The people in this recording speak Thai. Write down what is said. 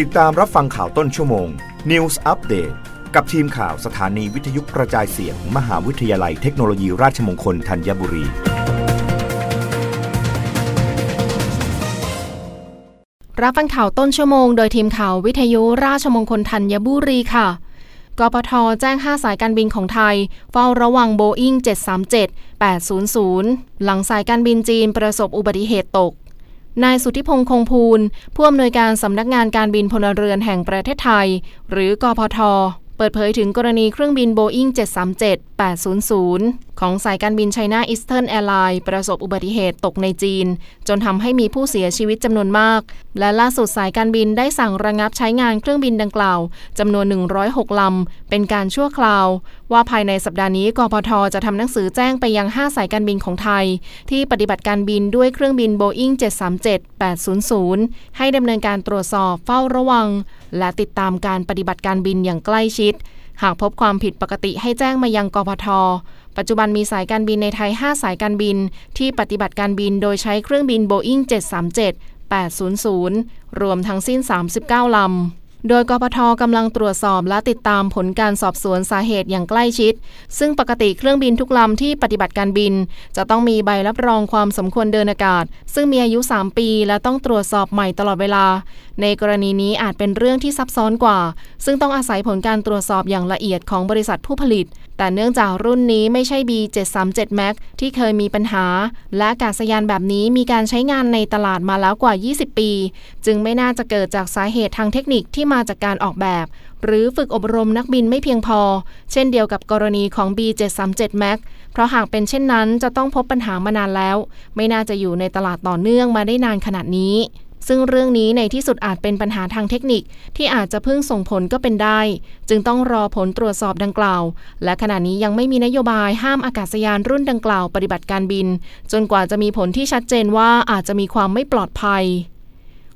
ติดตามรับฟังข่าวต้นชั่วโมง News Update กับทีมข่าวสถานีวิทยุกระจายเสียงมมหาวิทยาลัยเทคโนโลยีราชมงคลธัญบุรี รับฟังข่าวต้นชั่วโมง โดยทีมข่าววิทยุราชมงคลธัญบุรีค่ะ กปทแจ้ง 5 สายการบินของไทย เฝ้าระวังโบอิง737-800 หลังสายการบินจีนประสบอุบัติเหตุตก นายสุทธิพงษ์คงพูลผู้อำนวยการสำนักงานการบินพลเรือนแห่งประเทศไทย หรือกพท เปิดเผยถึงกรณีเครื่องบินโบอิง737-800 ของสายการบินไชน่าอีสเทิร์นแอร์ไลน์ประสบอุบัติเหตุตกในจีน จนทำให้มีผู้เสียชีวิตจำนวนมาก และล่าสุดสายการบินได้สั่งระงับใช้งานเครื่องบินดังกล่าวจำนวน 106 ลำ เป็นการชั่วคราว ว่าภายในสัปดาห์นี้กพทจะทำหนังสือแจ้งไปยัง 5 สายการบินของไทย ที่ปฏิบัติการบินด้วยเครื่องบินโบอิง737-800 ให้ดำเนินการตรวจสอบเฝ้าระวัง และติดตามการปฏิบัติการบินอย่างใกล้ชิดหากพบความผิดปกติให้แจ้งมายังกพท ปัจจุบันมีสายการบินในไทย 5 สายการบิน ที่ปฏิบัติการบินโดยใช้เครื่องบินโบอิง737-800 รวมทั้งสิ้น 39 ลำ โดยกพทกำลังตรวจสอบและติดตามผลการสอบสวนสาเหตุอย่างใกล้ชิด ซึ่งปกติเครื่องบินทุกลำที่ปฏิบัติการบิน จะต้องมีใบรับรองความสมควรเดินอากาศ ซึ่งมีอายุ 3 ปี และต้องตรวจสอบใหม่ตลอดเวลา ในกรณีนี้อาจเป็นเรื่องที่ซับซ้อนกว่า ซึ่งต้องอาศัยผลการตรวจสอบอย่างละเอียดของบริษัทผู้ผลิต แต่เนื่องจากรุ่นนี้ไม่ใช่ B737 Max ที่เคยมีปัญหา และอากาศยานแบบนี้มีการใช้งานในตลาดมาแล้วกว่า 20 ปี จึงไม่น่าจะเกิดจากสาเหตุทางเทคนิคที่มาจากการออกแบบ หรือฝึกอบรมนักบินไม่เพียงพอ เช่นเดียวกับกรณีของ B737 Max เพราะหากเป็นเช่นนั้นจะต้องพบปัญหามานานแล้ว ไม่น่าจะอยู่ในตลาดต่อเนื่องมาได้นานขนาดนี้ซึ่งเรื่องนี้ในที่สุดอาจเป็นปัญหาทางเทคนิคที่อาจจะเพิ่งส่งผลก็เป็นได้ จึงต้องรอผลตรวจสอบดังกล่าว และขณะนี้ยังไม่มีนโยบายห้ามอากาศยานรุ่นดังกล่าวปฏิบัติการบิน จนกว่าจะมีผลที่ชัดเจนว่าอาจจะมีความไม่ปลอดภัย